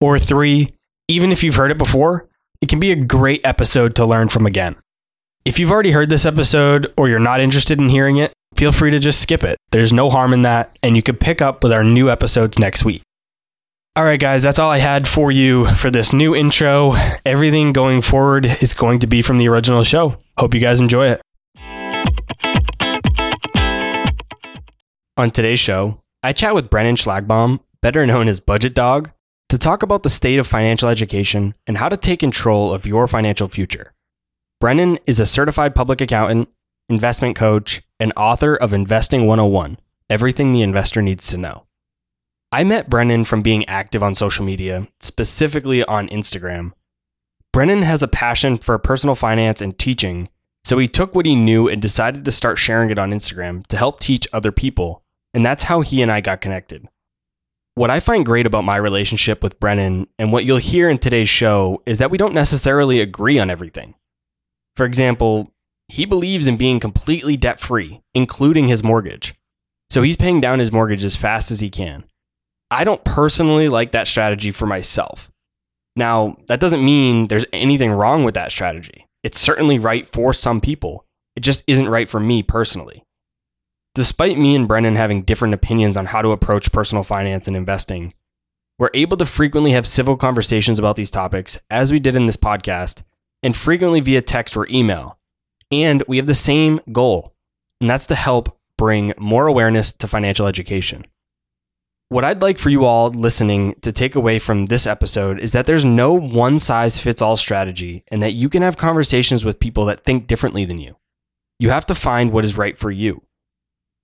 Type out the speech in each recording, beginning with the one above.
Or three, even if you've heard it before, it can be a great episode to learn from again. If you've already heard this episode or you're not interested in hearing it, feel free to just skip it. There's no harm in that, and you can pick up with our new episodes next week. All right, guys, that's all I had for you for this new intro. Everything going forward is going to be from the original show. Hope you guys enjoy it. On today's show, I chat with Brennan Schlagbaum, better known as Budget Dog, to talk about the state of financial education and how to take control of your financial future. Brennan is a certified public accountant, investment coach, and author of Investing 101 Everything the Investor Needs to Know. I met Brennan from being active on social media, specifically on Instagram. Brennan has a passion for personal finance and teaching, so he took what he knew and decided to start sharing it on Instagram to help teach other people and that's how he and I got connected. What I find great about my relationship with Brennan and what you'll hear in today's show is that we don't necessarily agree on everything. For example, he believes in being completely debt free, including his mortgage. So he's paying down his mortgage as fast as he can. I don't personally like that strategy for myself. Now, that doesn't mean there's anything wrong with that strategy. It's certainly right for some people. It just isn't right for me personally. Despite me and Brennan having different opinions on how to approach personal finance and investing, we're able to frequently have civil conversations about these topics, as we did in this podcast, and frequently via text or email. And we have the same goal, and that's to help bring more awareness to financial education. What I'd like for you all listening to take away from this episode is that there's no one size fits all strategy and that you can have conversations with people that think differently than you. You have to find what is right for you.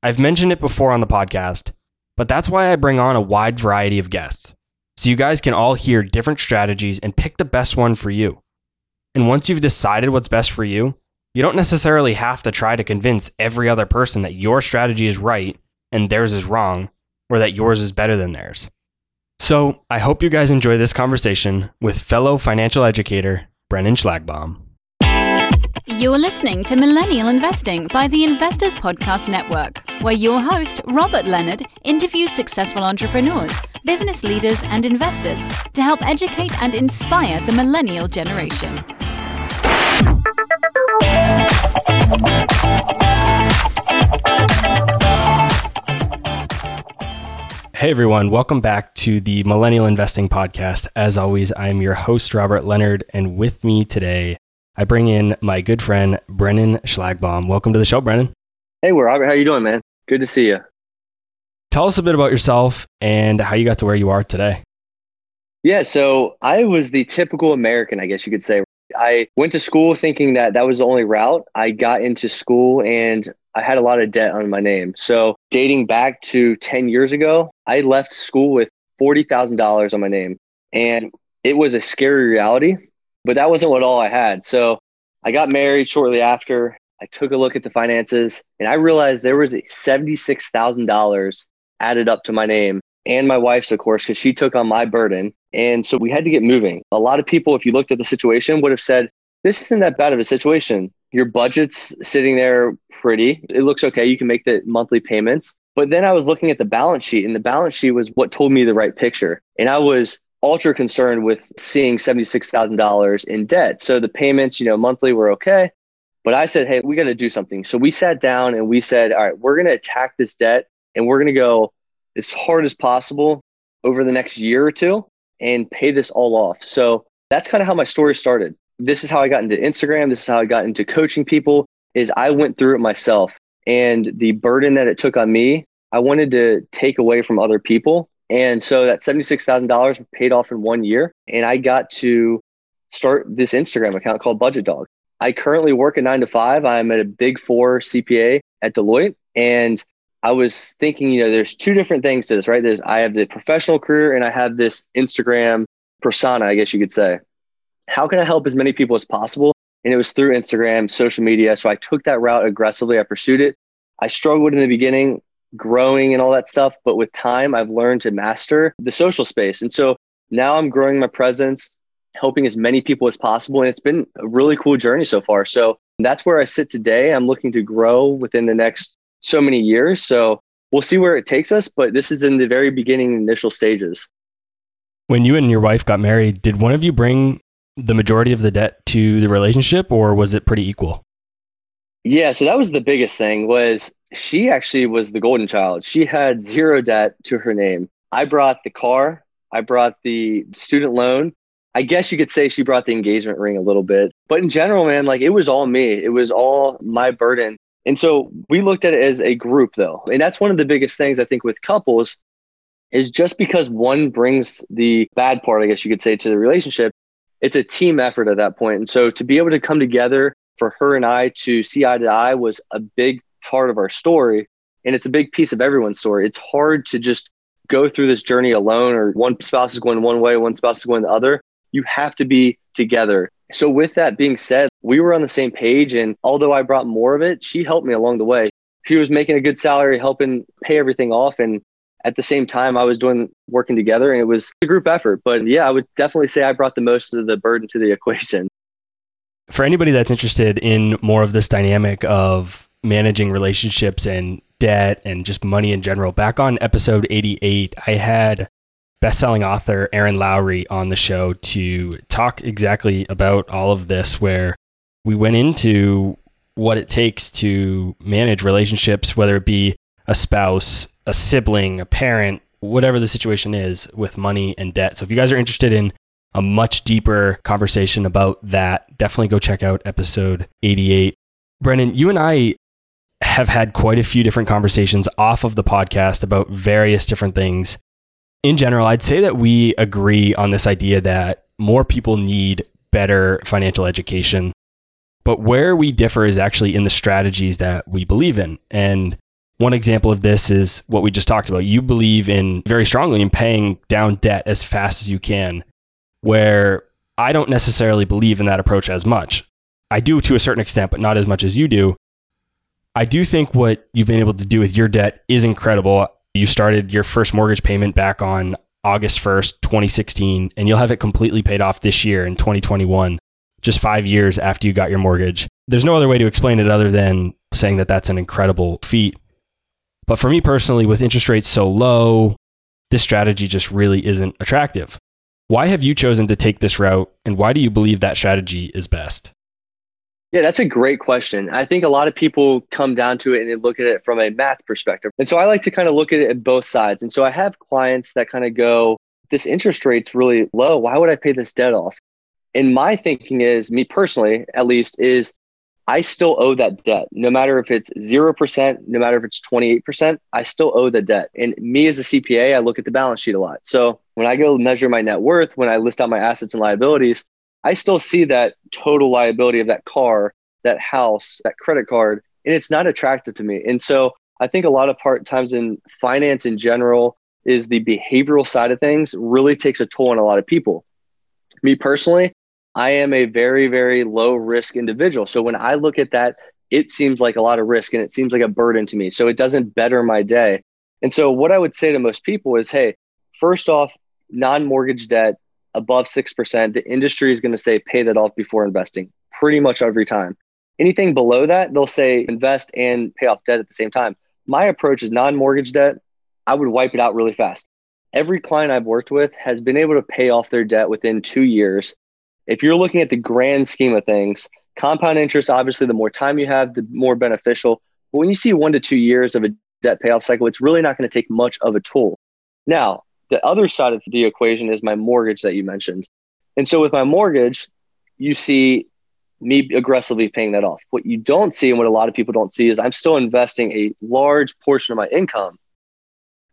I've mentioned it before on the podcast, but that's why I bring on a wide variety of guests. So you guys can all hear different strategies and pick the best one for you. And once you've decided what's best for you, you don't necessarily have to try to convince every other person that your strategy is right and theirs is wrong, or that yours is better than theirs. So I hope you guys enjoy this conversation with fellow financial educator Brennan Schlagbaum. You're listening to Millennial Investing by the Investors Podcast Network, where your host, Robert Leonard, interviews successful entrepreneurs, business leaders, and investors to help educate and inspire the millennial generation. Hey everyone, welcome back to the Millennial Investing Podcast. As always, I'm your host, Robert Leonard, and with me today I bring in my good friend Brennan Schlagbaum. Welcome to the show, Brennan. Hey, Robert. How you doing, man? Good to see you. Tell us a bit about yourself and how you got to where you are today. Yeah, so I was the typical American, I guess you could say. I went to school thinking that that was the only route. I got into school and I had a lot of debt on my name. So, dating back to 10 years ago, I left school with $40,000 on my name. And it was a scary reality but that wasn't what all I had. So I got married shortly after. I took a look at the finances and I realized there was $76,000 added up to my name and my wife's, of course, because she took on my burden. And so we had to get moving. A lot of people, if you looked at the situation, would have said, This isn't that bad of a situation. Your budget's sitting there pretty. It looks okay. You can make the monthly payments. But then I was looking at the balance sheet, and the balance sheet was what told me the right picture. And I was ultra concerned with seeing $76,000 in debt. So the payments, you know, monthly were okay. But I said, hey, we got to do something. So we sat down and we said, all right, we're going to attack this debt and we're going to go as hard as possible over the next year or two and pay this all off. So that's kind of how my story started. This is how I got into Instagram. This is how I got into coaching people is I went through it myself and the burden that it took on me, I wanted to take away from other people and so that $76,000 paid off in one year. And I got to start this Instagram account called Budget Dog. I currently work a nine to five. I'm at a big four CPA at Deloitte. And I was thinking, you know, there's two different things to this, right? There's I have the professional career and I have this Instagram persona, I guess you could say. How can I help as many people as possible? And it was through Instagram, social media. So I took that route aggressively. I pursued it. I struggled in the beginning, growing and all that stuff. But with time, I've learned to master the social space. And so now I'm growing my presence, helping as many people as possible. And it's been a really cool journey so far. So that's where I sit today. I'm looking to grow within the next so many years. So we'll see where it takes us, but this is in the very beginning initial stages. When you and your wife got married, did one of you bring the majority of the debt to the relationship or was it pretty equal? Yeah, so that was the biggest thing was she actually was the golden child. She had zero debt to her name. I brought the car, I brought the student loan. I guess you could say she brought the engagement ring a little bit. But in general, man, like it was all me. It was all my burden. And so we looked at it as a group though. And that's one of the biggest things I think with couples is just because one brings the bad part, I guess you could say, to the relationship, it's a team effort at that point. And so to be able to come together for her and I to see eye to eye was a big part of our story. And it's a big piece of everyone's story. It's hard to just go through this journey alone or one spouse is going one way, one spouse is going the other. You have to be together. So, with that being said, we were on the same page. And although I brought more of it, she helped me along the way. She was making a good salary, helping pay everything off. And at the same time, I was doing working together and it was a group effort. But yeah, I would definitely say I brought the most of the burden to the equation. For anybody that's interested in more of this dynamic of managing relationships and debt and just money in general, back on episode 88, I had best-selling author Erin Lowry on the show to talk exactly about all of this where we went into what it takes to manage relationships whether it be a spouse, a sibling, a parent, whatever the situation is with money and debt. So if you guys are interested in a much deeper conversation about that, definitely go check out episode 88. Brennan, you and I have had quite a few different conversations off of the podcast about various different things in general, I'd say that we agree on this idea that more people need better financial education. But where we differ is actually in the strategies that we believe in. And one example of this is what we just talked about. You believe in very strongly in paying down debt as fast as you can, where I don't necessarily believe in that approach as much. I do to a certain extent, but not as much as you do. I do think what you've been able to do with your debt is incredible. You started your first mortgage payment back on August 1st, 2016, and you'll have it completely paid off this year in 2021, just five years after you got your mortgage. There's no other way to explain it other than saying that that's an incredible feat. But for me personally, with interest rates so low, this strategy just really isn't attractive. Why have you chosen to take this route, and why do you believe that strategy is best? Yeah, that's a great question. I think a lot of people come down to it and they look at it from a math perspective. And so I like to kind of look at it at both sides. And so I have clients that kind of go, this interest rate's really low. Why would I pay this debt off? And my thinking is, me personally, at least, is I still owe that debt. No matter if it's 0%, no matter if it's 28%, I still owe the debt. And me as a CPA, I look at the balance sheet a lot. So when I go measure my net worth, when I list out my assets and liabilities, I still see that total liability of that car, that house, that credit card, and it's not attractive to me. And so I think a lot of part times in finance in general is the behavioral side of things really takes a toll on a lot of people. Me personally, I am a very, very low risk individual. So when I look at that, it seems like a lot of risk and it seems like a burden to me. So it doesn't better my day. And so what I would say to most people is, hey, first off, non mortgage debt above 6%, the industry is going to say pay that off before investing pretty much every time. Anything below that, they'll say invest and pay off debt at the same time. My approach is non mortgage debt. I would wipe it out really fast. Every client I've worked with has been able to pay off their debt within two years. If you're looking at the grand scheme of things, compound interest, obviously, the more time you have, the more beneficial. But when you see one to two years of a debt payoff cycle, it's really not going to take much of a tool. Now, the other side of the equation is my mortgage that you mentioned. And so with my mortgage, you see me aggressively paying that off. What you don't see and what a lot of people don't see is I'm still investing a large portion of my income.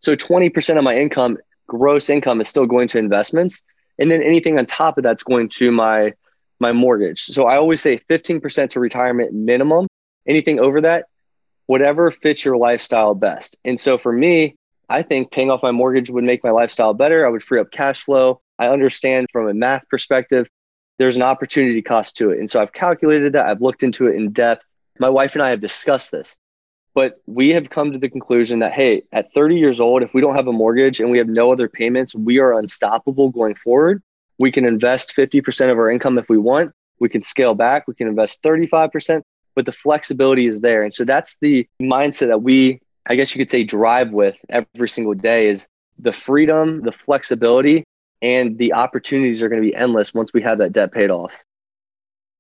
So 20% of my income, gross income is still going to investments. And then anything on top of that's going to my my mortgage. So I always say 15% to retirement minimum. Anything over that, whatever fits your lifestyle best. And so for me, I think paying off my mortgage would make my lifestyle better. I would free up cash flow. I understand from a math perspective, there's an opportunity cost to it. And so I've calculated that. I've looked into it in depth. My wife and I have discussed this, but we have come to the conclusion that, hey, at 30 years old, if we don't have a mortgage and we have no other payments, we are unstoppable going forward. We can invest 50% of our income if we want. We can scale back. We can invest 35%, but the flexibility is there. And so that's the mindset that we, I guess you could say, drive with every single day is the freedom, the flexibility, and the opportunities are going to be endless once we have that debt paid off.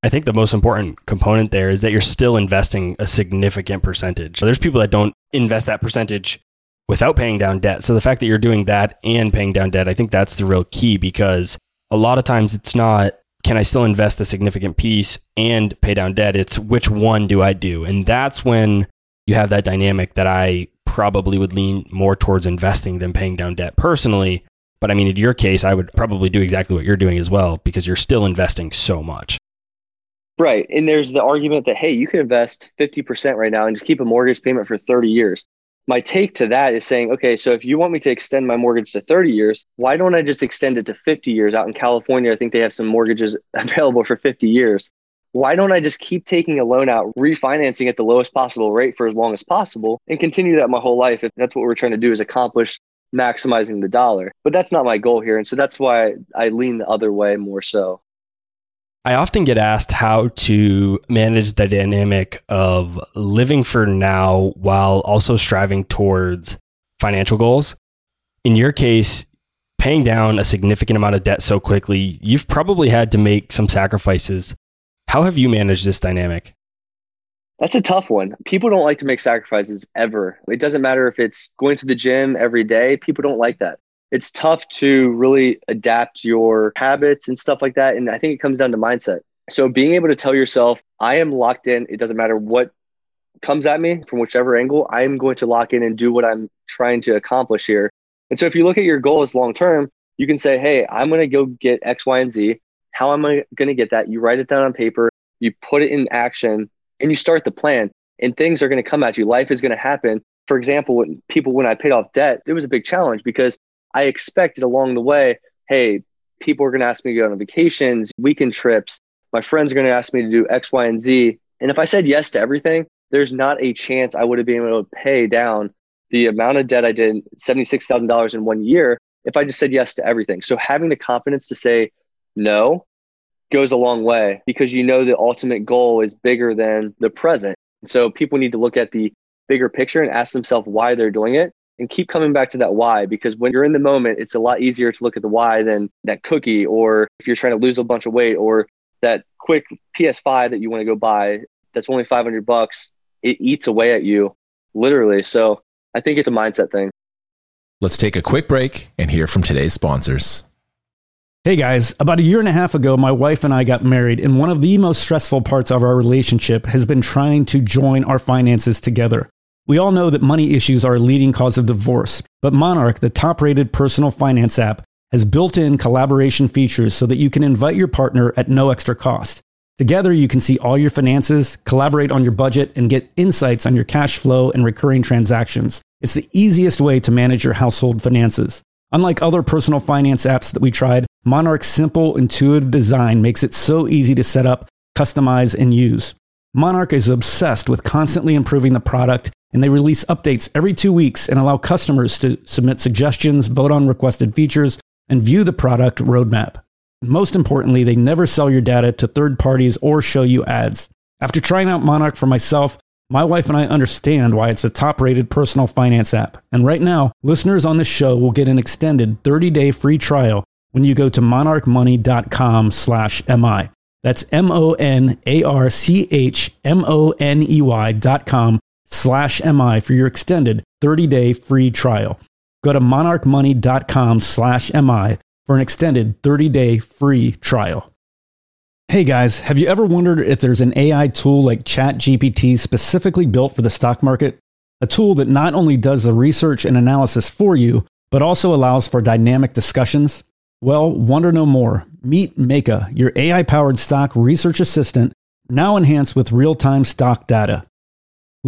I think the most important component there is that you're still investing a significant percentage. There's people that don't invest that percentage without paying down debt. So the fact that you're doing that and paying down debt, I think that's the real key because a lot of times it's not can I still invest a significant piece and pay down debt? It's which one do I do? And that's when you have that dynamic that I probably would lean more towards investing than paying down debt personally. But I mean, in your case, I would probably do exactly what you're doing as well because you're still investing so much. Right. And there's the argument that, hey, you can invest 50% right now and just keep a mortgage payment for 30 years my take to that is saying, okay, so if you want me to extend my mortgage to 30 years, why don't I just extend it to 50 years? Out in California, I think they have some mortgages available for 50 years. Why don't I just keep taking a loan out, refinancing at the lowest possible rate for as long as possible and continue that my whole life? If that's what we're trying to do is accomplish maximizing the dollar. But that's not my goal here. And so that's why I lean the other way more so. I often get asked how to manage the dynamic of living for now while also striving towards financial goals. In your case, paying down a significant amount of debt so quickly, you've probably had to make some sacrifices. How have you managed this dynamic? That's a tough one. People don't like to make sacrifices ever. It doesn't matter if it's going to the gym every day, people don't like that it's tough to really adapt your habits and stuff like that. And I think it comes down to mindset. So being able to tell yourself, I am locked in, it doesn't matter what comes at me from whichever angle, I am going to lock in and do what I'm trying to accomplish here. And so if you look at your goals long term, you can say, hey, I'm going to go get X, Y, and Z. How am I going to get that? You write it down on paper, you put it in action, and you start the plan. And things are going to come at you. Life is going to happen. For example, when people, when I paid off debt, it was a big challenge because I expected along the way, hey, people are going to ask me to go on vacations, weekend trips. My friends are going to ask me to do X, Y, and Z. And if I said yes to everything, there's not a chance I would have been able to pay down the amount of debt I did, $76,000 in one year, if I just said yes to everything. So having the confidence to say no goes a long way because you know the ultimate goal is bigger than the present. So people need to look at the bigger picture and ask themselves why they're doing it and keep coming back to that why because when you're in the moment it's a lot easier to look at the why than that cookie or if you're trying to lose a bunch of weight or that quick ps5 that you want to go buy that's only 500 bucks it eats away at you literally. So i think it's a mindset thing. Let's take a quick break and hear from today's sponsors. Hey guys, about a year and a half ago, my wife and I got married, and one of the most stressful parts of our relationship has been trying to join our finances together. We all know that money issues are a leading cause of divorce, but Monarch, the top rated personal finance app, has built in collaboration features so that you can invite your partner at no extra cost. Together, you can see all your finances, collaborate on your budget, and get insights on your cash flow and recurring transactions. It's the easiest way to manage your household finances. Unlike other personal finance apps that we tried, Monarch's simple, intuitive design makes it so easy to set up, customize, and use. Monarch is obsessed with constantly improving the product and they release updates every two weeks and allow customers to submit suggestions, vote on requested features, and view the product roadmap. Most importantly, they never sell your data to third parties or show you ads. After trying out Monarch for myself, my wife and I understand why it's a top rated personal finance app. And right now, listeners on this show will get an extended 30 day free trial when you go to monarchmoney.com slash MI. That's M O N A R C H M O N E Y dot com slash MI for your extended 30-day free trial. Go to monarchmoney.com slash MI for an extended 30-day free trial. Hey guys, have you ever wondered if there's an AI tool like ChatGPT specifically built for the stock market? A tool that not only does the research and analysis for you, but also allows for dynamic discussions? Well, wonder no more. Meet Meyka, your AI powered stock research assistant, now enhanced with real time stock data.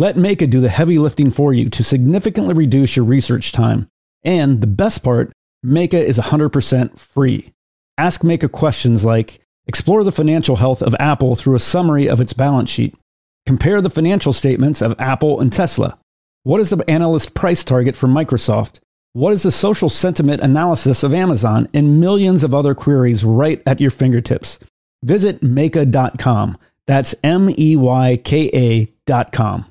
Let Meyka do the heavy lifting for you to significantly reduce your research time. And the best part, Meyka is 100% free. Ask Meyka questions like Explore the financial health of Apple through a summary of its balance sheet. Compare the financial statements of Apple and Tesla. What is the analyst price target for Microsoft? What is the social sentiment analysis of Amazon? And millions of other queries right at your fingertips. Visit Meyka.com. That's M E Y K A.com.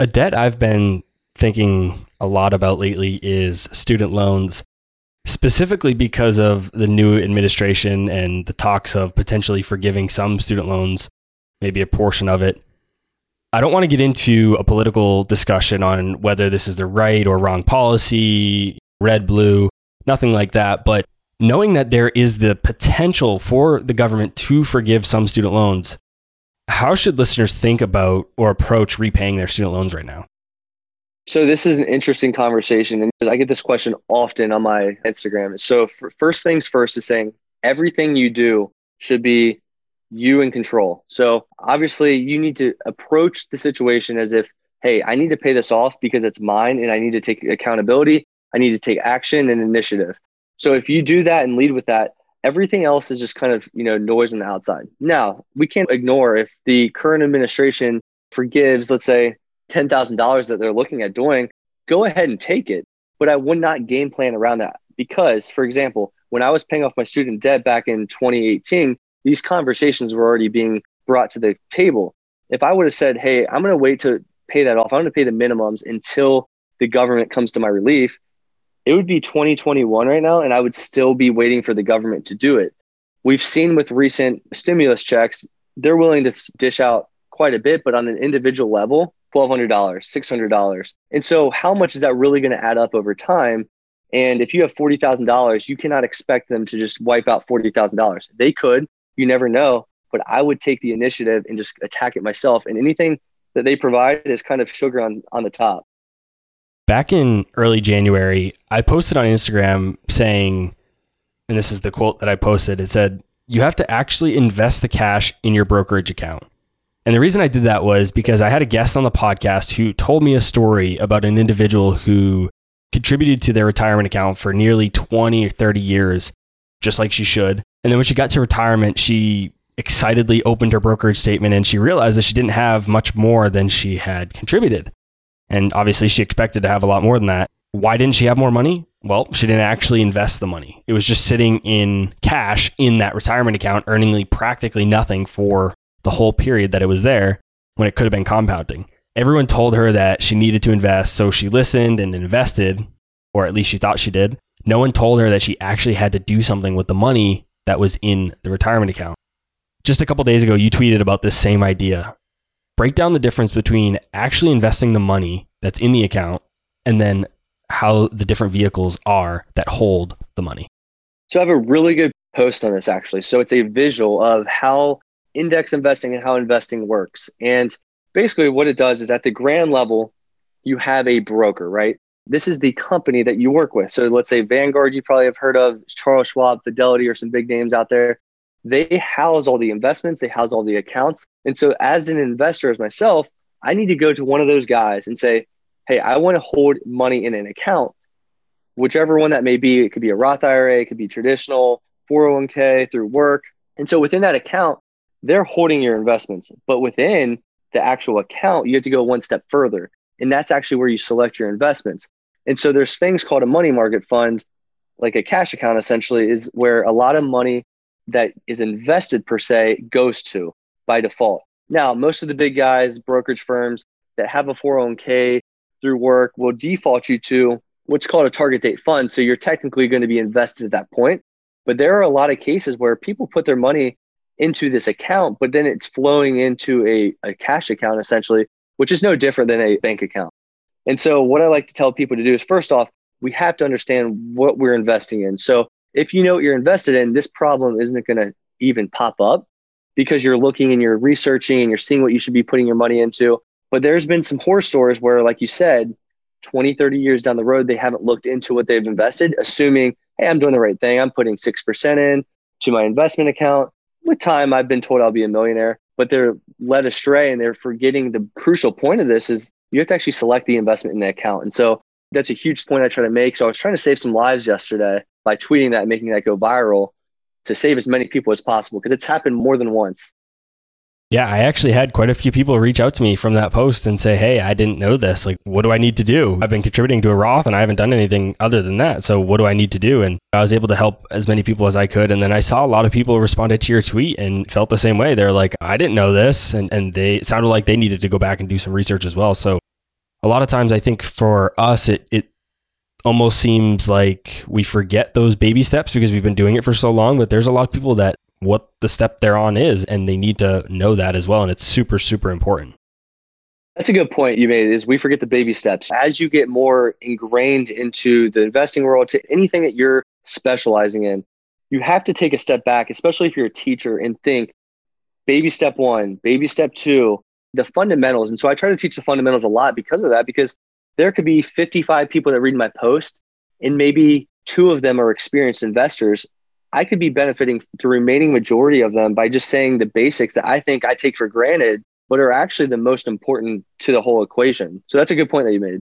A debt I've been thinking a lot about lately is student loans, specifically because of the new administration and the talks of potentially forgiving some student loans, maybe a portion of it. I don't want to get into a political discussion on whether this is the right or wrong policy, red, blue, nothing like that. But knowing that there is the potential for the government to forgive some student loans, how should listeners think about or approach repaying their student loans right now? So this is an interesting conversation, and I get this question often on my Instagram. So first things first is saying everything you do should be you in control. So obviously, you need to approach the situation as if, hey, I need to pay this off because it's mine, and I need to take accountability. I need to take action and initiative. So if you do that and lead with that, Everything else is just kind of, you know, noise on the outside. Now, we can't ignore if the current administration forgives, let's say, $10,000 that they're looking at doing, go ahead and take it. But I would not game plan around that because, for example, when I was paying off my student debt back in 2018, these conversations were already being brought to the table. If I would have said, hey, I'm going to wait to pay that off, I'm going to pay the minimums until the government comes to my relief, it would be 2021 right now, and I would still be waiting for the government to do it. We've seen with recent stimulus checks, they're willing to dish out quite a bit, but on an individual level, $1,200, $600. And so, how much is that really going to add up over time? And if you have $40,000, you cannot expect them to just wipe out $40,000. They could, you never know, but I would take the initiative and just attack it myself. And anything that they provide is kind of sugar on, on the top back in early January, I posted on Instagram saying, and this is the quote that I posted it said, You have to actually invest the cash in your brokerage account. And the reason I did that was because I had a guest on the podcast who told me a story about an individual who contributed to their retirement account for nearly 20 or 30 years, just like she should. And then when she got to retirement, she excitedly opened her brokerage statement and she realized that she didn't have much more than she had contributed. And obviously, she expected to have a lot more than that. Why didn't she have more money? Well, she didn't actually invest the money. It was just sitting in cash in that retirement account, earning practically nothing for the whole period that it was there when it could have been compounding. Everyone told her that she needed to invest, so she listened and invested, or at least she thought she did. No one told her that she actually had to do something with the money that was in the retirement account. Just a couple days ago, you tweeted about this same idea break down the difference between actually investing the money that's in the account and then how the different vehicles are that hold the money. So I have a really good post on this actually. So it's a visual of how index investing and how investing works. And basically what it does is at the grand level, you have a broker, right? This is the company that you work with. So let's say Vanguard, you probably have heard of Charles Schwab, Fidelity, or some big names out there they house all the investments, they house all the accounts. And so, as an investor, as myself, I need to go to one of those guys and say, Hey, I want to hold money in an account, whichever one that may be. It could be a Roth IRA, it could be traditional 401k through work. And so, within that account, they're holding your investments. But within, the actual account, you have to go one step further. And that's actually where you select your investments. And so there's things called a money market fund, like a cash account essentially, is where a lot of money that is invested per se goes to by default. Now, most of the big guys, brokerage firms that have a 401k through work will default you to what's called a target date fund. So you're technically going to be invested at that point. But there are a lot of cases where people put their money into this account, but then it's flowing into a, a cash account essentially, which is no different than a bank account. And so, what I like to tell people to do is first off, we have to understand what we're investing in. So, if you know what you're invested in, this problem isn't going to even pop up because you're looking and you're researching and you're seeing what you should be putting your money into. But there's been some horror stories where, like you said, 20, 30 years down the road, they haven't looked into what they've invested, assuming, hey, I'm doing the right thing. I'm putting 6% in to my investment account. With time, I've been told I'll be a millionaire, but they're led astray and they're forgetting the crucial point of this is you have to actually select the investment in the account. And so that's a huge point I try to make. So I was trying to save some lives yesterday by tweeting that and making that go viral to save as many people as possible because it's happened more than once. Yeah, I actually had quite a few people reach out to me from that post and say, Hey, I didn't know this. Like, what do I need to do? I've been contributing to a Roth and I haven't done anything other than that. So, what do I need to do? And I was able to help as many people as I could. And then I saw a lot of people responded to your tweet and felt the same way. They're like, I didn't know this. And, and they sounded like they needed to go back and do some research as well. So, a lot of times I think for us, it, it almost seems like we forget those baby steps because we've been doing it for so long. But there's a lot of people that what the step they're on is, and they need to know that as well. And it's super, super important. That's a good point you made is we forget the baby steps. As you get more ingrained into the investing world to anything that you're specializing in, you have to take a step back, especially if you're a teacher and think baby step one, baby step two, the fundamentals. And so I try to teach the fundamentals a lot because of that, because there could be 55 people that read my post and maybe two of them are experienced investors I could be benefiting the remaining majority of them by just saying the basics that I think I take for granted, but are actually the most important to the whole equation. So that's a good point that you made.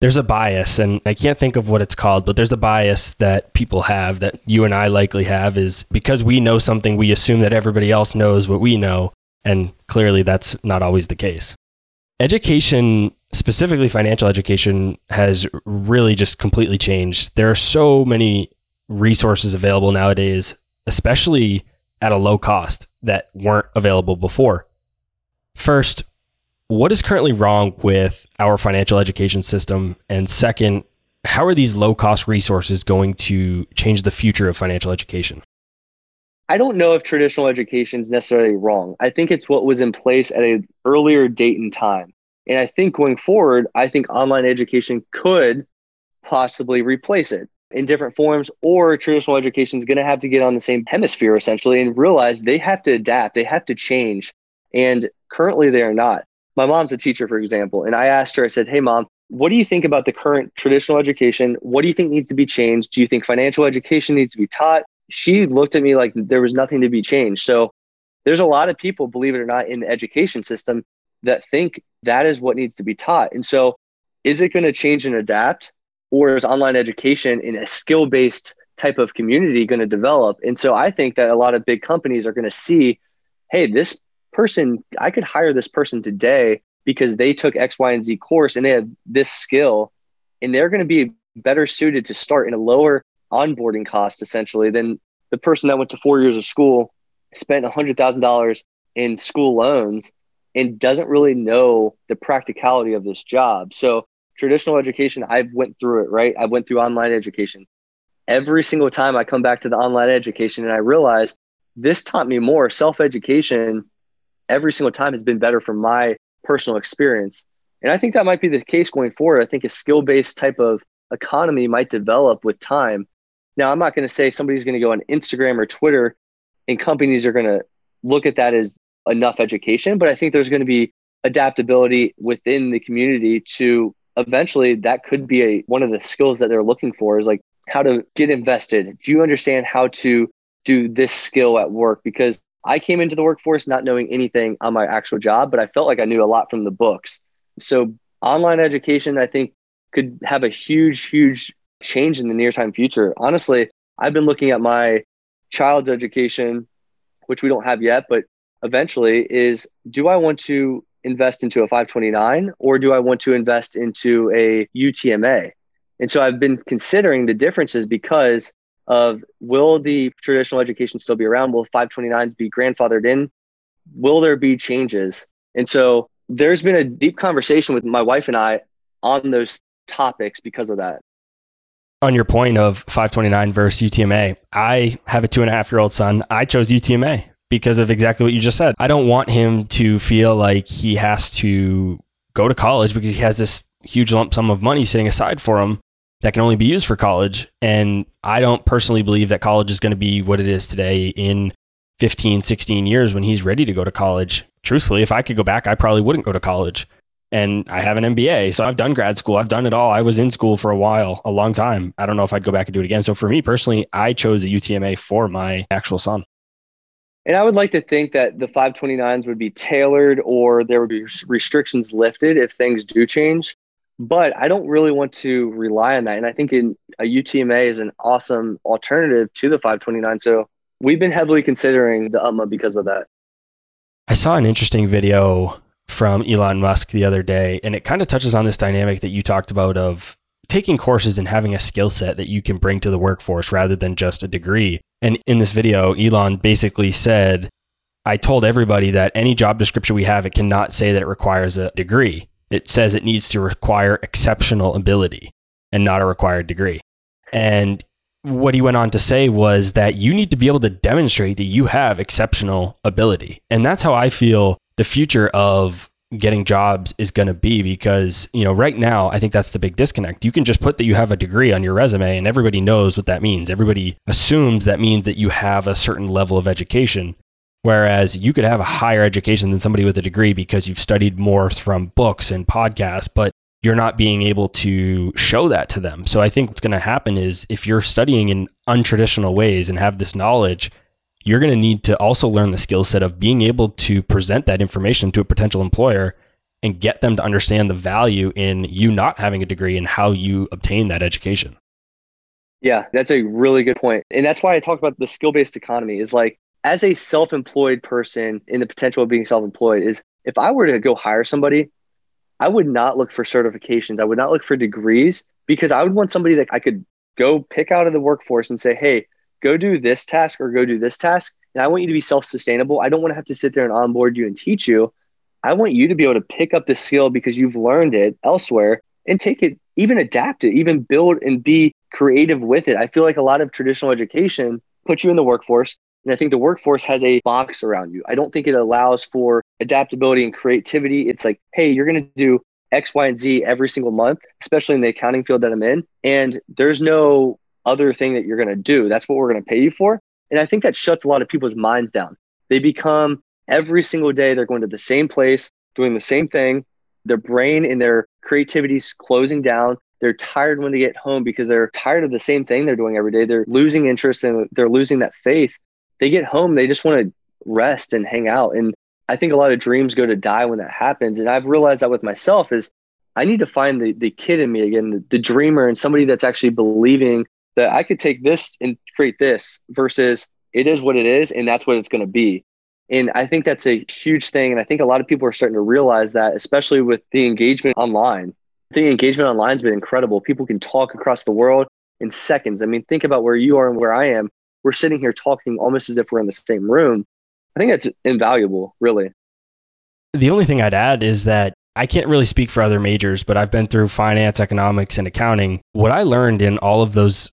There's a bias, and I can't think of what it's called, but there's a bias that people have that you and I likely have is because we know something, we assume that everybody else knows what we know. And clearly, that's not always the case. Education, specifically financial education, has really just completely changed. There are so many resources available nowadays, especially at a low cost that weren't available before. First, what is currently wrong with our financial education system? And second, how are these low cost resources going to change the future of financial education? I don't know if traditional education is necessarily wrong. I think it's what was in place at an earlier date and time. And I think going forward, I think online education could possibly replace it in different forms, or traditional education is going to have to get on the same hemisphere essentially and realize they have to adapt, they have to change. And currently they are not. My mom's a teacher, for example, and I asked her, I said, Hey, mom, what do you think about the current traditional education? What do you think needs to be changed? Do you think financial education needs to be taught? She looked at me like there was nothing to be changed. So there's a lot of people, believe it or not, in the education system that think that is what needs to be taught. And so is it going to change and adapt? or is online education in a skill based type of community going to develop? And so I think that a lot of big companies are going to see, hey, this person, I could hire this person today because they took X, Y, and Z course and they have this skill, and they're going to be better suited to start in a lower onboarding cost essentially than the person that went to four years of school, spent $100,000 in school loans, and doesn't really know the practicality of this job. So traditional education, I've went through it, right? I went through online education. Every single time I come back to the online education and I realize this taught me more self education every single time has been better from my personal experience. And I think that might be the case going forward. I think a skill based type of economy might develop with time. Now, I'm not going to say somebody's going to go on Instagram or Twitter and companies are going to look at that as enough education, but I think there's going to be adaptability within the community to eventually that could be a one of the skills that they're looking for is like how to get invested. Do you understand how to do this skill at work? Because I came into the workforce not knowing anything on my actual job, but I felt like I knew a lot from the books. So online education, I think, could have a huge, huge change in the near time future. Honestly, I've been looking at my child's education, which we don't have yet, but eventually is do I want to invest into a 529 or do I want to invest into a UTMA? And so I've been considering the differences because of will the traditional education still be around? Will 529s be grandfathered in? Will there be changes? And so there's been a deep conversation with my wife and I on those topics because of that. On your point of 529 versus UTMA, I have a two and a half year old son. I chose UTMA because of exactly what you just said. I don't want him to feel like he has to go to college because he has this huge lump sum of money sitting aside for him that can only be used for college. And I don't personally believe that college is going to be what it is today in 15, 16 years when he's ready to go to college. Truthfully, if I could go back, I probably wouldn't go to college. And I have an MBA. So I've done grad school. I've done it all. I was in school for a while, a long time. I don't know if I'd go back and do it again. So for me personally, I chose a UTMA for my actual son. And I would like to think that the 529s would be tailored or there would be restrictions lifted if things do change. But I don't really want to rely on that. And I think in a UTMA is an awesome alternative to the 529. So we've been heavily considering the UTMA because of that. I saw an interesting video from Elon Musk the other day, and it kind of touches on this dynamic that you talked about of taking courses and having a skill set that you can bring to the workforce rather than just a degree. And in this video, Elon basically said, I told everybody that any job description we have, it cannot say that it requires a degree. It says it needs to require exceptional ability and not a required degree. And what he went on to say was that you need to be able to demonstrate that you have exceptional ability. And that's how I feel the future of getting jobs is going to be because, you know, right now, I think that's the big disconnect. You can just put that you have a degree on your resume and everybody knows what that means. Everybody assumes that means that you have a certain level of education. Whereas you could have a higher education than somebody with a degree because you've studied more from books and podcasts, but you're not being able to show that to them. So I think what's going to happen is if you're studying in untraditional ways and have this knowledge, you're going to need to also learn the skill set of being able to present that information to a potential employer and get them to understand the value in you not having a degree and how you obtain that education. Yeah, that's a really good point. And that's why I talk about the skill based economy is like, as a self employed person in the potential of being self employed, is if I were to go hire somebody, I would not look for certifications. I would not look for degrees because I would want somebody that I could go pick out of the workforce and say, hey, go do this task or go do this task. And I want you to be self sustainable. I don't want to have to sit there and onboard you and teach you. I want you to be able to pick up the skill because you've learned it elsewhere and take it, even adapt it, even build and be creative with it. I feel like a lot of traditional education puts you in the workforce. And I think the workforce has a box around you. I don't think it allows for adaptability and creativity. It's like, hey, you're going to do X, Y, and Z every single month, especially in the accounting field that I'm in. And there's no other thing that you're going to do. That's what we're going to pay you for. And I think that shuts a lot of people's minds down. They become every single day, they're going to the same place, doing the same thing. Their brain and their creativity's closing down. They're tired when they get home because they're tired of the same thing they're doing every day. They're losing interest and they're losing that faith. They get home, they just want to rest and hang out. And I think a lot of dreams go to die when that happens. And I've realized that with myself is I need to find the, the kid in me again, the, the dreamer and somebody that's actually believing that I could take this and create this versus it is what it is and that's what it's going to be. And I think that's a huge thing. And I think a lot of people are starting to realize that, especially with the engagement online. The engagement online has been incredible. People can talk across the world in seconds. I mean, think about where you are and where I am. We're sitting here talking almost as if we're in the same room. I think that's invaluable, really. The only thing I'd add is that I can't really speak for other majors, but I've been through finance, economics, and accounting. What I learned in all of those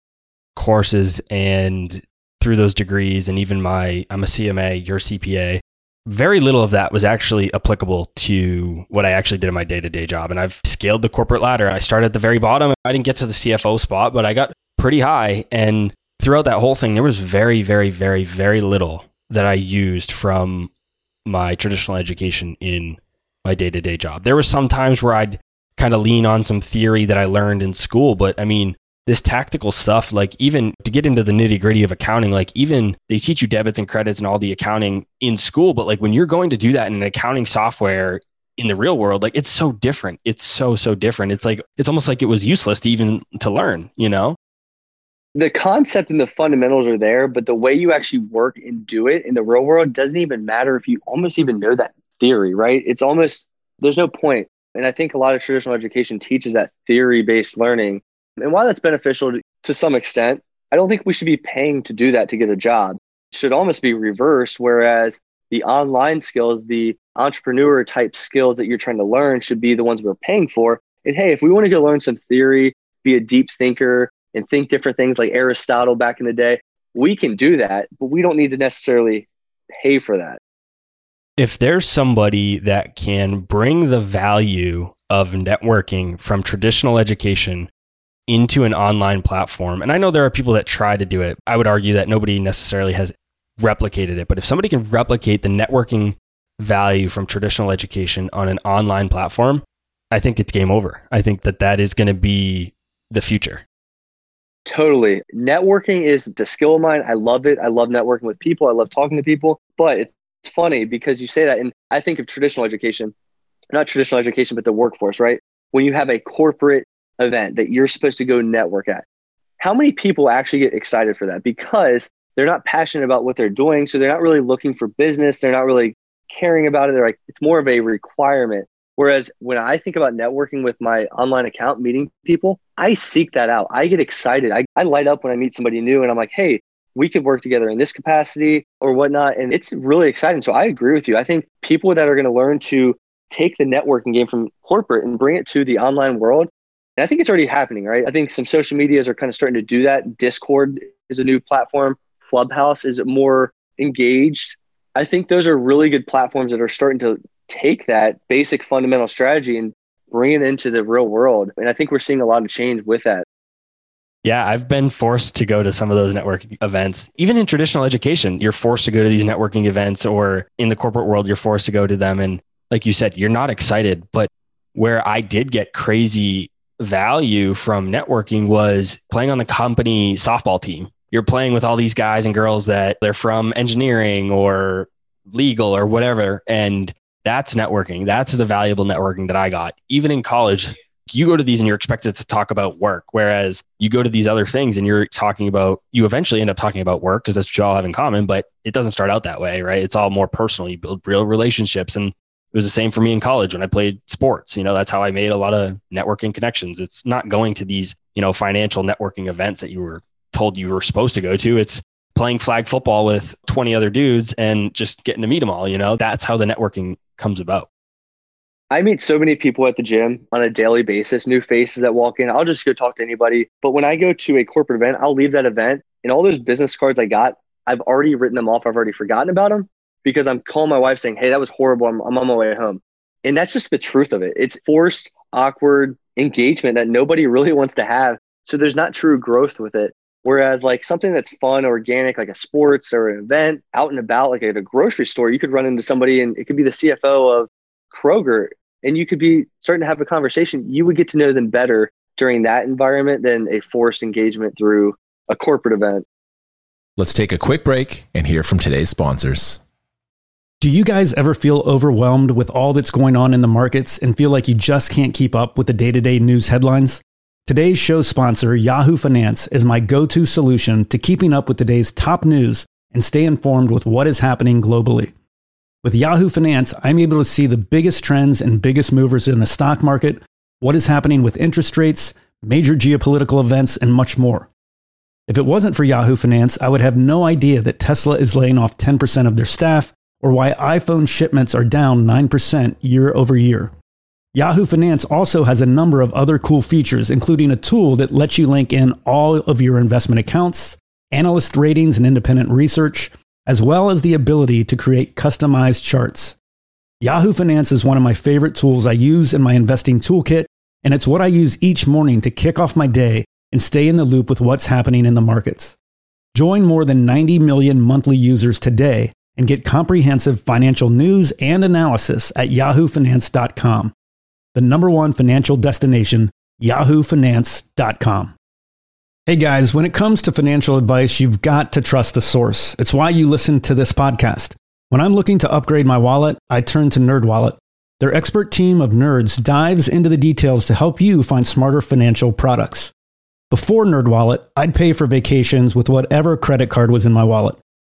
courses and through those degrees and even my I'm a CMA, you're CPA, very little of that was actually applicable to what I actually did in my day-to-day job and I've scaled the corporate ladder. I started at the very bottom. I didn't get to the CFO spot, but I got pretty high and throughout that whole thing there was very very very very little that I used from my traditional education in my day-to-day job. There were some times where I'd kind of lean on some theory that I learned in school, but I mean, this tactical stuff, like even to get into the nitty gritty of accounting, like even they teach you debits and credits and all the accounting in school, but like when you're going to do that in an accounting software in the real world, like it's so different. It's so, so different. It's like, it's almost like it was useless to even to learn, you know? the concept and the fundamentals are there, but the way you actually work and do it in the real world doesn't even matter if you almost even know that theory, right? It's almost, there's no point. And I think a lot of traditional education teaches that theory based learning. And while that's beneficial to, some extent, I don't think we should be paying to do that to get a job. It should almost be reversed. Whereas the online skills, the entrepreneur type skills that you're trying to learn should be the ones we're paying for. And hey, if we want to go learn some theory, be a deep thinker, and think different things like Aristotle back in the day, we can do that, but we don't need to necessarily pay for that. If there's somebody that can bring the value of networking from traditional education into an online platform, and I know there are people that try to do it, I would argue that nobody necessarily has replicated it. But if somebody can replicate the networking value from traditional education on an online platform, I think it's game over. I think that that is going to be the future. Totally. Networking is a skill of mine. I love it. I love networking with people. I love talking to people. But it's, funny because you say that, and I think of traditional education, not traditional education, but the workforce, right? When you have a corporate event that you're supposed to go network at, how many people actually get excited for that? Because they're not passionate about what they're doing. So they're not really looking for business. They're not really caring about it. They're like, it's more of a requirement. Whereas when I think about networking with my online account, meeting people, I seek that out. I get excited. I, I light up when I meet somebody new and I'm like, hey, we could work together in this capacity or whatnot. And it's really exciting. So I agree with you. I think people that are going to learn to take the networking game from corporate and bring it to the online world. And I think it's already happening, right? I think some social medias are kind of starting to do that. Discord is a new platform. Clubhouse is more engaged. I think those are really good platforms that are starting to take that basic fundamental strategy and bring it into the real world. And I think we're seeing a lot of change with that. Yeah, I've been forced to go to some of those networking events. Even in traditional education, you're forced to go to these networking events, or in the corporate world, you're forced to go to them. And like you said, you're not excited. But where I did get crazy value from networking was playing on the company softball team. You're playing with all these guys and girls that they're from engineering or legal or whatever. And that's networking. That's the valuable networking that I got. Even in college, you go to these and you're expected to talk about work, whereas you go to these other things and you're talking about, you eventually end up talking about work because that's what you all have in common, but it doesn't start out that way, right? It's all more personal. You build real relationships. And was the same for me in college when I played sports. You know, that's how I made a lot of networking connections. It's not going to these, you know, financial networking events that you were told you were supposed to go to. It's playing flag football with 20 other dudes and just getting to meet them all. You know, that's how the networking comes about. I meet so many people at the gym on a daily basis, new faces that walk in. I'll just go talk to anybody. But when I go to a corporate event, I'll leave that event and all those business cards I got, I've already written them off. I've already forgotten about them because I'm calling my wife saying, Hey, that was horrible. I'm, I'm on my way home. And that's just the truth of it. It's forced, awkward engagement that nobody really wants to have. So there's not true growth with it. Whereas like something that's fun, organic, like a sports or an event out and about, like at a grocery store, you could run into somebody and it could be the CFO of Kroger and you could be starting to have a conversation. You would get to know them better during that environment than a forced engagement through a corporate event. Let's take a quick break and hear from today's sponsors. Do you guys ever feel overwhelmed with all that's going on in the markets and feel like you just can't keep up with the day to day news headlines? Today's show sponsor, Yahoo Finance, is my go to solution to keeping up with today's top news and stay informed with what is happening globally. With Yahoo Finance, I'm able to see the biggest trends and biggest movers in the stock market, what is happening with interest rates, major geopolitical events, and much more. If it wasn't for Yahoo Finance, I would have no idea that Tesla is laying off 10% of their staff or why iPhone shipments are down 9% year over year. Yahoo Finance also has a number of other cool features, including a tool that lets you link in all of your investment accounts, analyst ratings, and independent research, as well as the ability to create customized charts. Yahoo Finance is one of my favorite tools I use in my investing toolkit, and it's what I use each morning to kick off my day and stay in the loop with what's happening in the markets. Join more than 90 million monthly users today and get comprehensive financial news and analysis at yahoofinance.com the number one financial destination, yahoofinance.com. Hey guys, when it comes to financial advice, you've got to trust the source. It's why you listen to this podcast. When I'm looking to upgrade my wallet, I turn to NerdWallet. Their expert team of nerds dives into the details to help you find smarter financial products. Before NerdWallet, I'd pay for vacations with whatever credit card was in my wallet.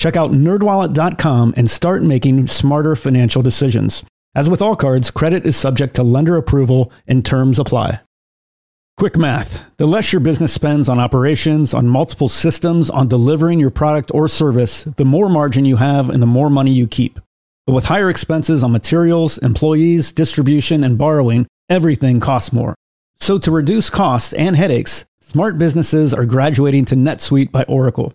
Check out nerdwallet.com and start making smarter financial decisions. As with all cards, credit is subject to lender approval and terms apply. Quick math. The less your business spends on operations, on multiple systems, on delivering your product or service, the more margin you have and the more money you keep. But with higher expenses on materials, employees, distribution, and borrowing, everything costs more. So, to reduce costs and headaches, smart businesses are graduating to NetSuite by Oracle.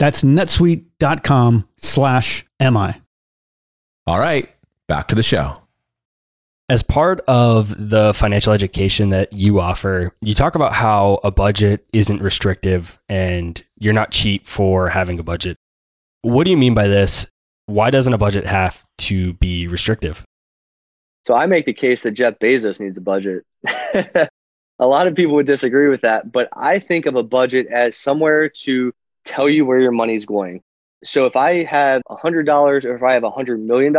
That's netsuite.com slash MI. All right, back to the show. As part of the financial education that you offer, you talk about how a budget isn't restrictive and you're not cheap for having a budget. What do you mean by this? Why doesn't a budget have to be restrictive? So I make the case that Jeff Bezos needs a budget. a lot of people would disagree with that, but I think of a budget as somewhere to tell you where your money's going. So if I have $100 or if I have $100 million,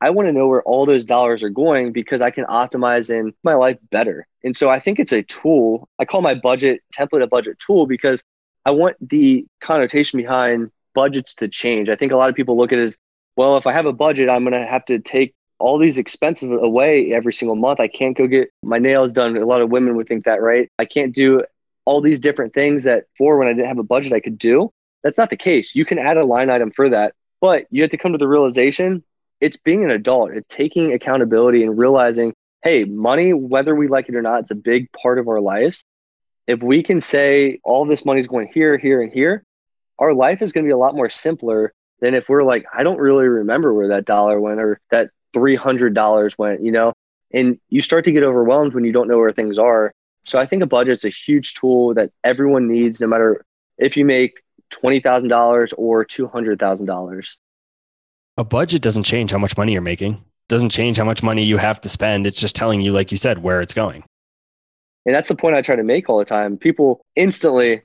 I want to know where all those dollars are going because I can optimize in my life better. And so I think it's a tool. I call my budget template a budget tool because I want the connotation behind budgets to change. I think a lot of people look at it as, well, if I have a budget, I'm going to have to take all these expenses away every single month. I can't go get my nails done. A lot of women would think that, right? I can't do all these different things that for when I didn't have a budget I could do. That's not the case. You can add a line item for that, but you have to come to the realization it's being an adult. It's taking accountability and realizing, hey, money, whether we like it or not, it's a big part of our lives. If we can say all this money is going here, here, and here, our life is going to be a lot more simpler than if we're like, I don't really remember where that dollar went or that $300 went, you know, and you start to get overwhelmed when you don't know where things are. So I think a budget's a huge tool that everyone needs, no matter if you make $20,000 or $200,000. A budget doesn't change how much money you're making. it doesn't change how much money you have to spend. It's just telling you, like you said, where it's going. And that's the point I try to make all the time. People instantly,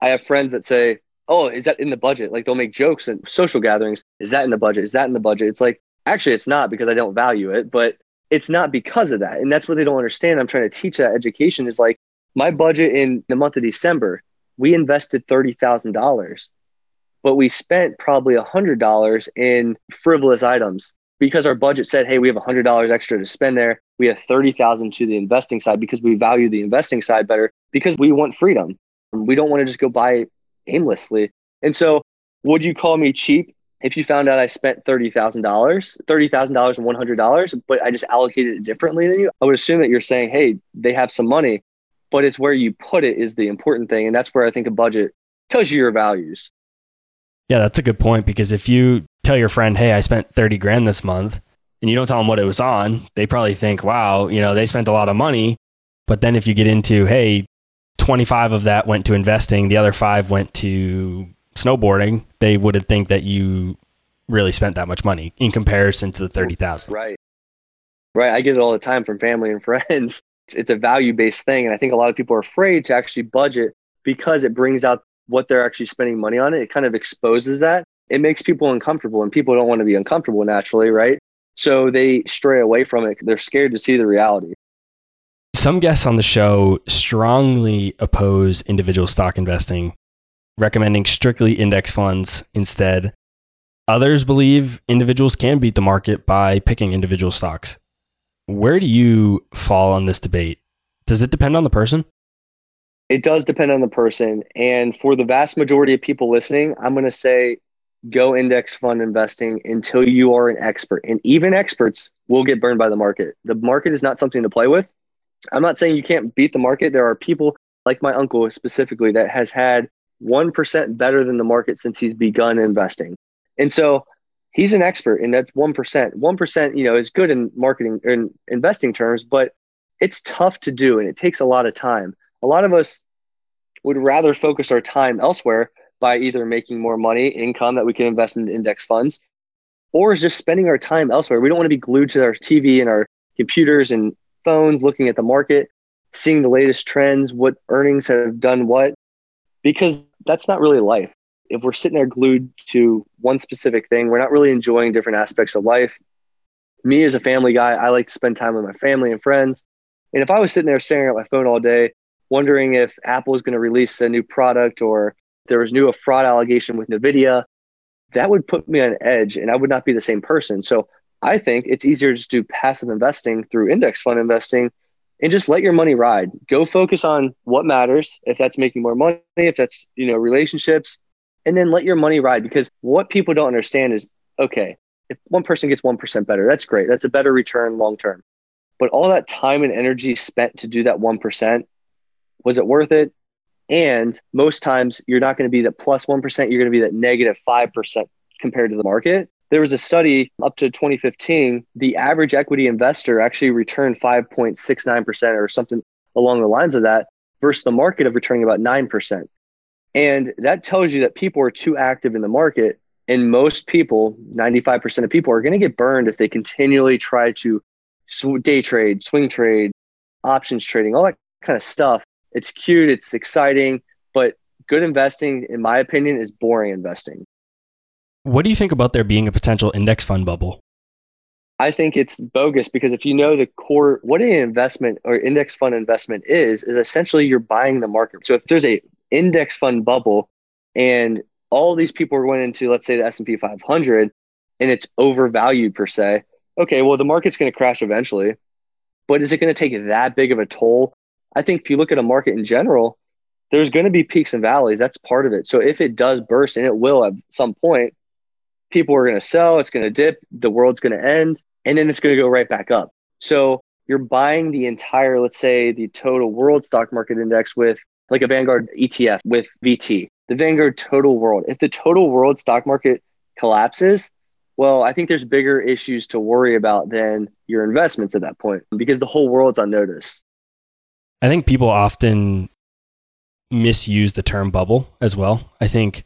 I have friends that say, Oh, is that in the budget? Like they'll make jokes and social gatherings. Is that in the budget? Is that in the budget? It's like, Actually, it's not because I don't value it, but it's not because of that. And that's what they don't understand. I'm trying to teach that education is like my budget in the month of December, we invested $30,000, but we spent probably $100 in frivolous items because our budget said, hey, we have $100 extra to spend there. We have 30,000 to the investing side because we value the investing side better because we want freedom. We don't want to just go buy aimlessly. And so, would you call me cheap? If you found out I spent thirty thousand dollars, thirty thousand dollars and one hundred dollars, but I just allocated it differently than you, I would assume that you're saying, hey, they have some money, but it's where you put it is the important thing, and that's where I think a budget tells you your values. Yeah, that's a good point because if you tell your friend, hey, I spent thirty grand this month, and you don't tell them what it was on, they probably think, wow, you know, they spent a lot of money. But then if you get into, hey, 25 of that went to investing, the other five went to snowboarding, they wouldn't think that you really spent that much money in comparison to the 30,000. Right. Right. I get it all the time from family and friends. It's, it's a value based thing. And I think a lot of people are afraid to actually budget because it brings out what they're actually spending money on it, it kind of exposes that. It makes people uncomfortable and people don't want to be uncomfortable naturally, right? So they stray away from it. They're scared to see the reality. Some guests on the show strongly oppose individual stock investing, recommending strictly index funds instead. Others believe individuals can beat the market by picking individual stocks. Where do you fall on this debate? Does it depend on the person? It does depend on the person. And for the vast majority of people listening, I'm going to say go index fund investing until you are an expert. And even experts will get burned by the market. The market is not something to play with. I'm not saying you can't beat the market. There are people like my uncle specifically that has had 1% better than the market since he's begun investing. And so he's an expert and that's 1%. 1%, you know, is good in marketing in investing terms, but it's tough to do and it takes a lot of time. A lot of us would rather focus our time elsewhere by either making more money, income that we can invest in index funds, or is just spending our time elsewhere. We don't want to be glued to our TV and our computers and phones looking at the market, seeing the latest trends, what earnings have done what, because that's not really life if we're sitting there glued to one specific thing, we're not really enjoying different aspects of life. Me as a family guy, I like to spend time with my family and friends. And if I was sitting there staring at my phone all day, wondering if Apple is going to release a new product or there was new a fraud allegation with Nvidia, that would put me on edge and I would not be the same person. So I think it's easier to do passive investing through index fund investing and just let your money ride. Go focus on what matters. If that's making more money, if that's, you know, relationships, and then let your money ride because what people don't understand is okay, if one person gets 1% better, that's great. That's a better return long term. But all that time and energy spent to do that 1%, was it worth it? And most times you're not going to be that plus 1, you're going to be that negative 5% compared to the market. There was a study up to 2015, the average equity investor actually returned 5.69% or something along the lines of that versus the market of returning about 9%. And that tells you that people are too active in the market. And most people, 95% of people, are going to get burned if they continually try to day trade, swing trade, options trading, all that kind of stuff. It's cute, it's exciting, but good investing, in my opinion, is boring investing. What do you think about there being a potential index fund bubble? I think it's bogus because if you know the core, what an investment or index fund investment is, is essentially you're buying the market. So if there's a index fund bubble and all these people are going into let's say the S&P 500 and it's overvalued per se okay well the market's going to crash eventually but is it going to take that big of a toll i think if you look at a market in general there's going to be peaks and valleys that's part of it so if it does burst and it will at some point people are going to sell it's going to dip the world's going to end and then it's going to go right back up so you're buying the entire let's say the total world stock market index with like a Vanguard ETF with VT, the Vanguard total world. If the total world stock market collapses, well, I think there's bigger issues to worry about than your investments at that point because the whole world's on notice. I think people often misuse the term bubble as well. I think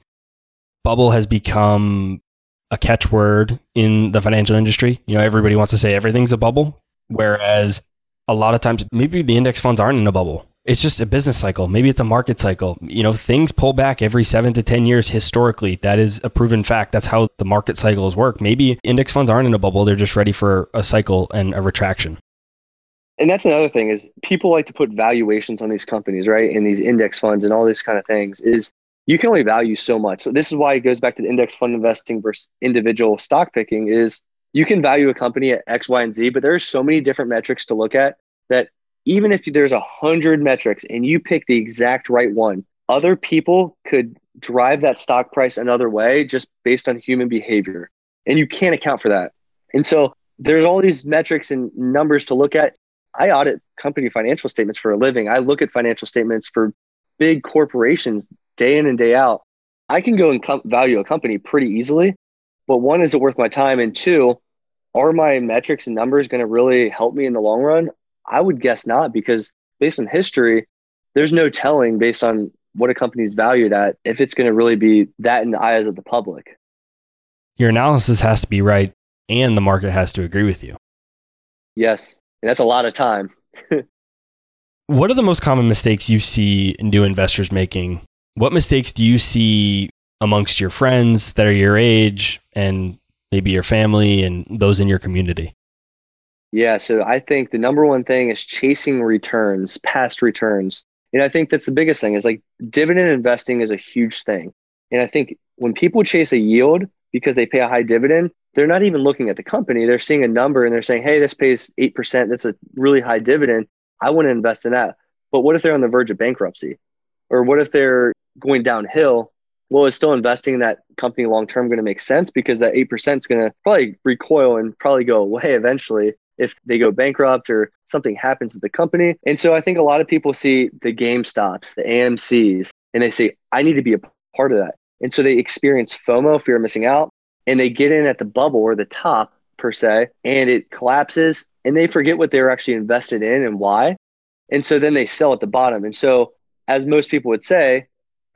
bubble has become a catchword in the financial industry. You know, everybody wants to say everything's a bubble, whereas a lot of times maybe the index funds aren't in a bubble it's just a business cycle. Maybe it's a market cycle. You know, things pull back every seven to 10 years historically. That is a proven fact. That's how the market cycles work. Maybe index funds aren't in a bubble. They're just ready for a cycle and a retraction. And that's another thing is people like to put valuations on these companies, right? And these index funds and all these kind of things is you can only value so much. So this is why it goes back to the index fund investing versus individual stock picking is you can value a company at X, Y, and Z, but there's so many different metrics to look at that even if there's a hundred metrics and you pick the exact right one, other people could drive that stock price another way just based on human behavior. And you can't account for that. And so there's all these metrics and numbers to look at. I audit company financial statements for a living. I look at financial statements for big corporations day in and day out. I can go and com- value a company pretty easily, but one, is it worth my time? And two, are my metrics and numbers going to really help me in the long run? I would guess not because based on history, there's no telling based on what a company's valued at if it's going to really be that in the eyes of the public. Your analysis has to be right and the market has to agree with you. Yes. And that's a lot of time. what are the most common mistakes you see new investors making What mistakes do you see amongst your friends that are your age and maybe your family and those in your community? Yeah, so I think the number one thing is chasing returns, past returns. And I think that's the biggest thing is like dividend investing is a huge thing. And I think when people chase a yield because they pay a high dividend, they're not even looking at the company. They're seeing a number and they're saying, hey, this pays 8%. That's a really high dividend. I want to invest in that. But what if they're on the verge of bankruptcy? Or what if they're going downhill? Well, is still investing in that company long term going to make sense? Because that 8% is going to probably recoil and probably go away eventually if they go bankrupt or something happens to the company. And so I think a lot of people see the GameStops, the AMCs, and they say, I need to be a part of that. And so they experience FOMO, fear of missing out, and they get in at the bubble or the top per se, and it collapses and they forget what they're actually invested in and why. And so then they sell at the bottom. And so, as most people would say,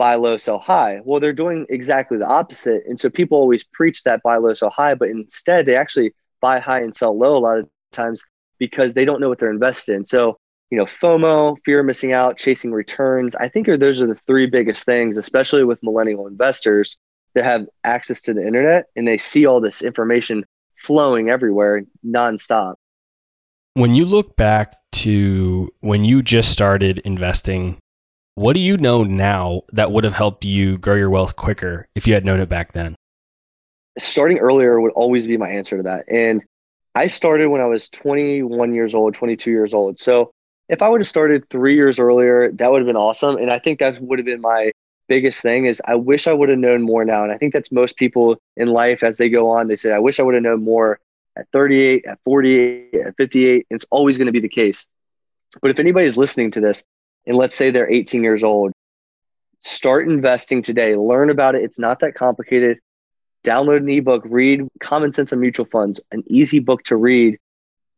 buy low, sell high. Well, they're doing exactly the opposite. And so people always preach that buy low, sell high, but instead they actually buy high and sell low a lot of times because they don't know what they're invested in. So, you know, FOMO, fear of missing out, chasing returns. I think are, those are the three biggest things, especially with millennial investors that have access to the internet and they see all this information flowing everywhere nonstop. When you look back to when you just started investing, what do you know now that would have helped you grow your wealth quicker if you had known it back then? Starting earlier would always be my answer to that. And I started when I was 21 years old, 22 years old. So if I would have started three years earlier, that would have been awesome. And I think that would have been my biggest thing is I wish I would have known more now. And I think that's most people in life as they go on, they say, I wish I would have known more at 38, at 48, at 58. It's always going to be the case. But if anybody's listening to this and let's say they're 18 years old, start investing today, learn about it. It's not that complicated download an ebook, read Common Sense of Mutual Funds, an easy book to read,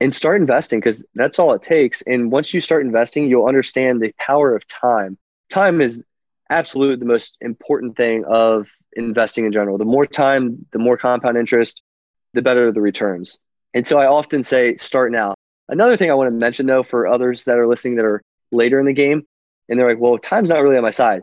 and start investing because that's all it takes. And once you start investing, you'll understand the power of time. Time is absolutely the most important thing of investing in general. The more time, the more compound interest, the better the returns. And so I often say, start now. Another thing I want to mention though, for others that are listening that are later in the game, and they're like, well, time's not really on my side.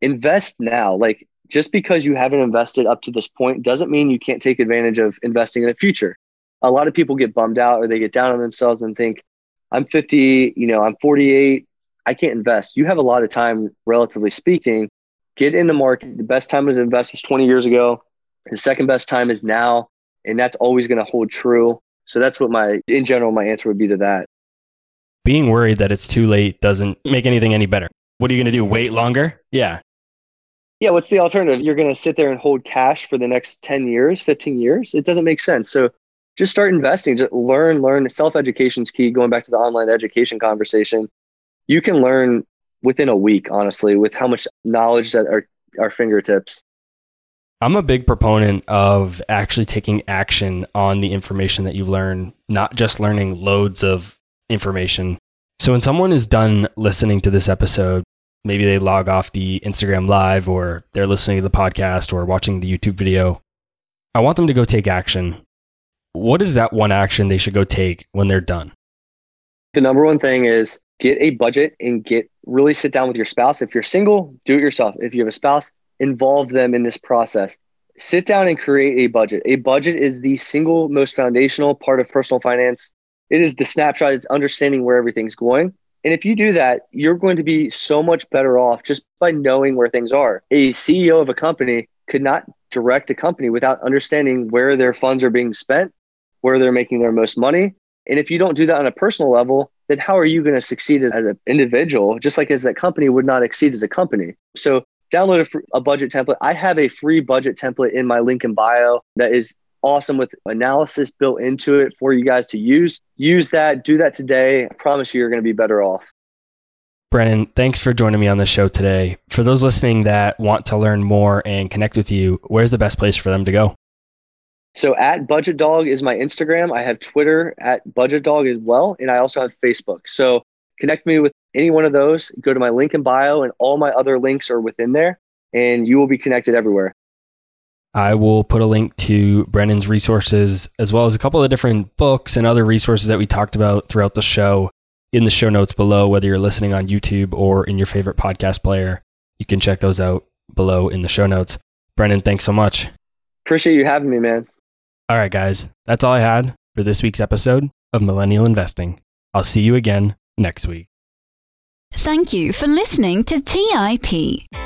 Invest now. Like just because you haven't invested up to this point doesn't mean you can't take advantage of investing in the future. A lot of people get bummed out or they get down on themselves and think, I'm 50, you know, I'm 48, I can't invest. You have a lot of time, relatively speaking. Get in the market. The best time to invest was 20 years ago. The second best time is now. And that's always going to hold true. So that's what my, in general, my answer would be to that. Being worried that it's too late doesn't make anything any better. What are you going to do? Wait longer? Yeah yeah, what's the alternative? You're going to sit there and hold cash for the next 10 years, 15 years? It doesn't make sense. So just start investing, just learn, learn. Self education is key. Going back to the online education conversation, you can learn within a week, honestly, with how much knowledge that our, our fingertips. I'm a big proponent of actually taking action on the information that you learn, not just learning loads of information. So when someone is done listening to this episode, maybe they log off the Instagram live or they're listening to the podcast or watching the YouTube video. I want them to go take action. What is that one action they should go take when they're done? The number one thing is get a budget and get really sit down with your spouse. If you're single, do it yourself. If you have a spouse, involve them in this process. Sit down and create a budget. A budget is the single most foundational part of personal finance. It is the snapshot, it's understanding where everything's going and if you do that, you're going to be so much better off just by knowing where things are. A CEO of a company could not direct a company without understanding where their funds are being spent, where they're making their most money. And if you don't do that on a personal level, then how are you going to succeed as, as an individual, just like as that company would not exceed as a company? So download a, a budget template. I have a free budget template in my link in bio that is awesome with analysis built into it for you guys to use. Use that, do that today. I promise you, you're going to be better off. Brennan, thanks for joining me on the show today. For those listening that want to learn more and connect with you, where's the best place for them to go? So at Budget Dog is my Instagram. I have Twitter at Budget Dog as well, and I also have Facebook. So connect me with any one of those. Go to my link in bio, and all my other links are within there, and you will be connected everywhere. I will put a link to Brennan's resources as well as a couple of different books and other resources that we talked about throughout the show in the show notes below, whether you're listening on YouTube or in your favorite podcast player. You can check those out below in the show notes. Brennan, thanks so much. Appreciate you having me, man. All right, guys, that's all I had for this week's episode of Millennial Investing. I'll see you again next week. Thank you for listening to TIP.